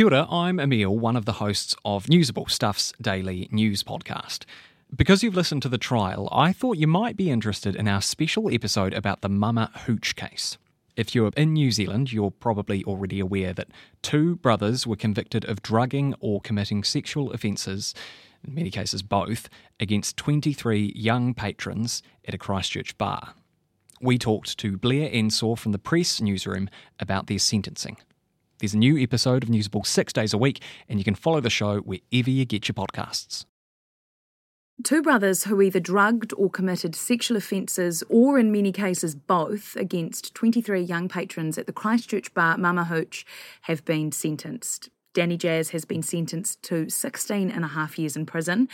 Kia ora, I'm Emile, one of the hosts of Newsable, Stuff's daily news podcast. Because you've listened to the trial, I thought you might be interested in our special episode about the Mama Hooch case. If you're in New Zealand, you're probably already aware that two brothers were convicted of drugging or committing sexual offences, in many cases both, against 23 young patrons at a Christchurch bar. We talked to Blair Ensor from the press newsroom about their sentencing. There's a new episode of Newsable six days a week, and you can follow the show wherever you get your podcasts. Two brothers who either drugged or committed sexual offences, or in many cases both, against 23 young patrons at the Christchurch bar Mama Hooch have been sentenced. Danny Jaz has been sentenced to 16 and a half years in prison,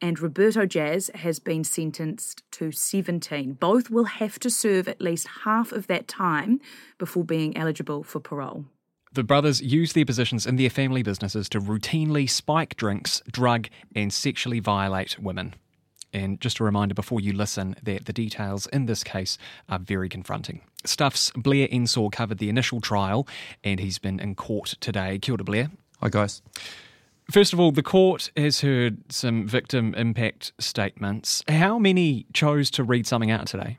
and Roberto Jaz has been sentenced to 17. Both will have to serve at least half of that time before being eligible for parole. The brothers use their positions in their family businesses to routinely spike drinks, drug, and sexually violate women. And just a reminder before you listen that the details in this case are very confronting. Stuff's Blair Ensor covered the initial trial, and he's been in court today. Kia ora, Blair. Hi, guys. First of all, the court has heard some victim impact statements. How many chose to read something out today?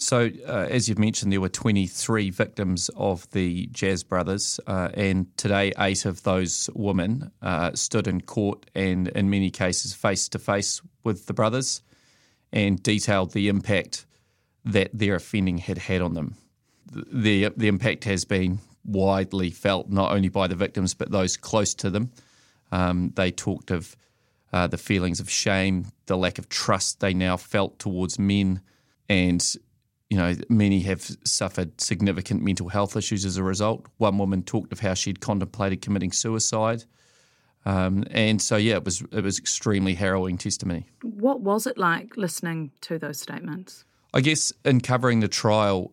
So, uh, as you've mentioned, there were 23 victims of the Jaz brothers, uh, and today, eight of those women uh, stood in court and, in many cases, face to face with the brothers and detailed the impact that their offending had had on them. The, the impact has been widely felt, not only by the victims, but those close to them. Um, they talked of uh, the feelings of shame, the lack of trust they now felt towards men, and you know, many have suffered significant mental health issues as a result. One woman talked of how she'd contemplated committing suicide. Um, and so, yeah, it was it was extremely harrowing testimony. What was it like listening to those statements? I guess in covering the trial,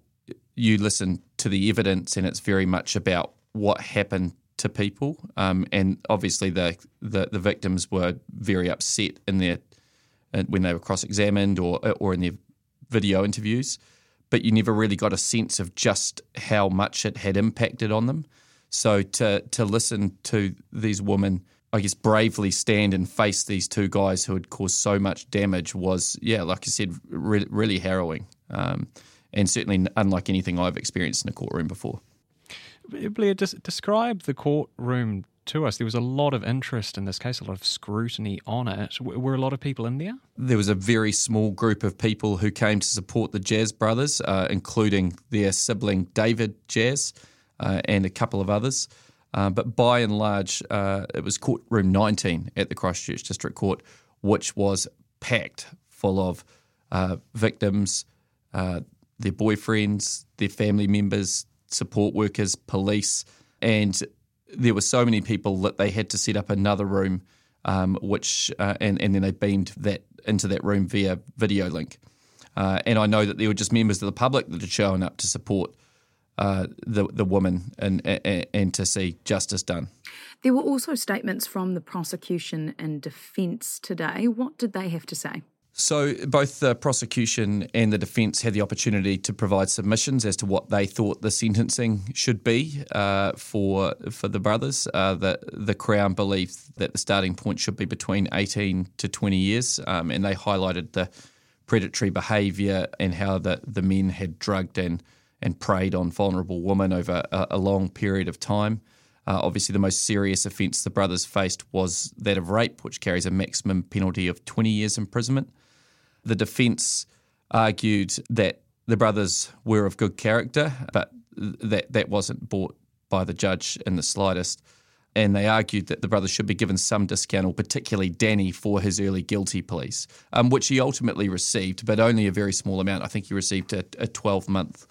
you listen to the evidence, and it's very much about what happened to people. Um, and obviously, the, the, the victims were very upset in their uh, when they were cross examined or or in their video interviews but you never really got a sense of just how much it had impacted on them. So to to listen to these women, I guess, bravely stand and face these two guys who had caused so much damage was, yeah, like I said, re- really harrowing, um, and certainly unlike anything I've experienced in a courtroom before. Blair, describe the courtroom to us. There was a lot of interest in this case, a lot of scrutiny on it. Were a lot of people in there? There was a very small group of people who came to support the Jaz brothers, uh, including their sibling David Jaz uh, and a couple of others. Uh, but by and large, uh, it was courtroom 19 at the Christchurch District Court, which was packed full of uh, victims, uh, their boyfriends, their family members, support workers, police, and there were so many people that they had to set up another room, um, which uh, and and then they beamed that into that room via video link. Uh, and I know that there were just members of the public that had shown up to support uh, the the woman and, and and to see justice done. There were also statements from the prosecution and defence today. What did they have to say? So, both the prosecution and the defence had the opportunity to provide submissions as to what they thought the sentencing should be uh, for for the brothers. Uh, the the Crown believed that the starting point should be between eighteen to twenty years, um, and they highlighted the predatory behaviour and how the the men had drugged and and preyed on vulnerable women over a, a long period of time. Uh, obviously, the most serious offence the brothers faced was that of rape, which carries a maximum penalty of 20 years imprisonment. The defence argued that the brothers were of good character, but that that wasn't bought by the judge in the slightest. And they argued that the brothers should be given some discount, or particularly Danny, for his early guilty pleas, um, which he ultimately received, but only a very small amount. I think he received a, a 12 month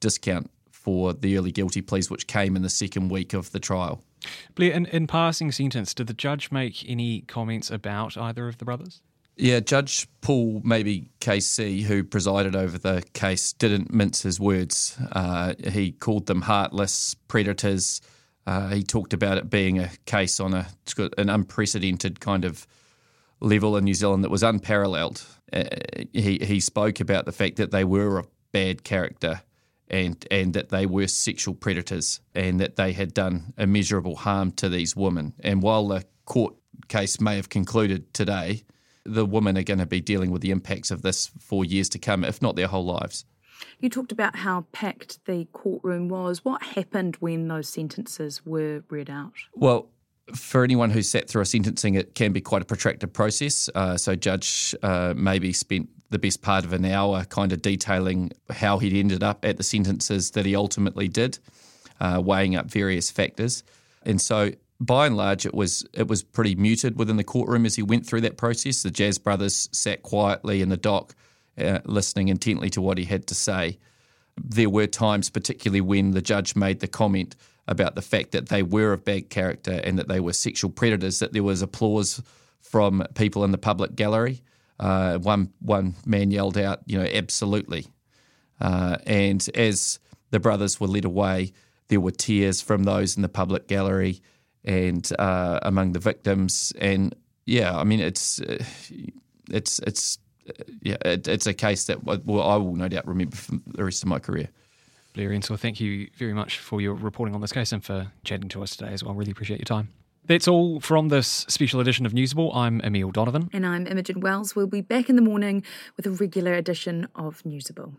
discount for the early guilty pleas, which came in the second week of the trial. Blair, in, in passing sentence, did the judge make any comments about either of the brothers? Yeah, Judge Paul, Mabey KC, who presided over the case, didn't mince his words. Uh, he called them heartless predators. Uh, he talked about it being a case on a an unprecedented kind of level in New Zealand that was unparalleled. Uh, he he spoke about the fact that they were a bad character and and that they were sexual predators and that they had done immeasurable harm to these women. And while the court case may have concluded today, the women are going to be dealing with the impacts of this for years to come, if not their whole lives. You talked about how packed the courtroom was. What happened when those sentences were read out? Well, for anyone who's sat through a sentencing, it can be quite a protracted process. Uh, so, judge uh, Mabey spent the best part of an hour kind of detailing how he'd ended up at the sentences that he ultimately did, uh, weighing up various factors. And so, by and large, it was it was pretty muted within the courtroom as he went through that process. The Jaz brothers sat quietly in the dock, uh, listening intently to what he had to say. There were times, particularly when the judge made the comment about the fact that they were of bad character and that they were sexual predators, that there was applause from people in the public gallery. Uh, one one man yelled out, you know, absolutely. Uh, and as the brothers were led away, there were tears from those in the public gallery and uh, among the victims. And yeah, I mean, it's uh, it's it's uh, yeah, it, it's a case that well, I will no doubt remember for the rest of my career. Blair Ensor, thank you very much for your reporting on this case and for chatting to us today as well. Really appreciate your time. That's all from this special edition of Newsable. I'm Emile Donovan. And I'm Imogen Wells. We'll be back in the morning with a regular edition of Newsable.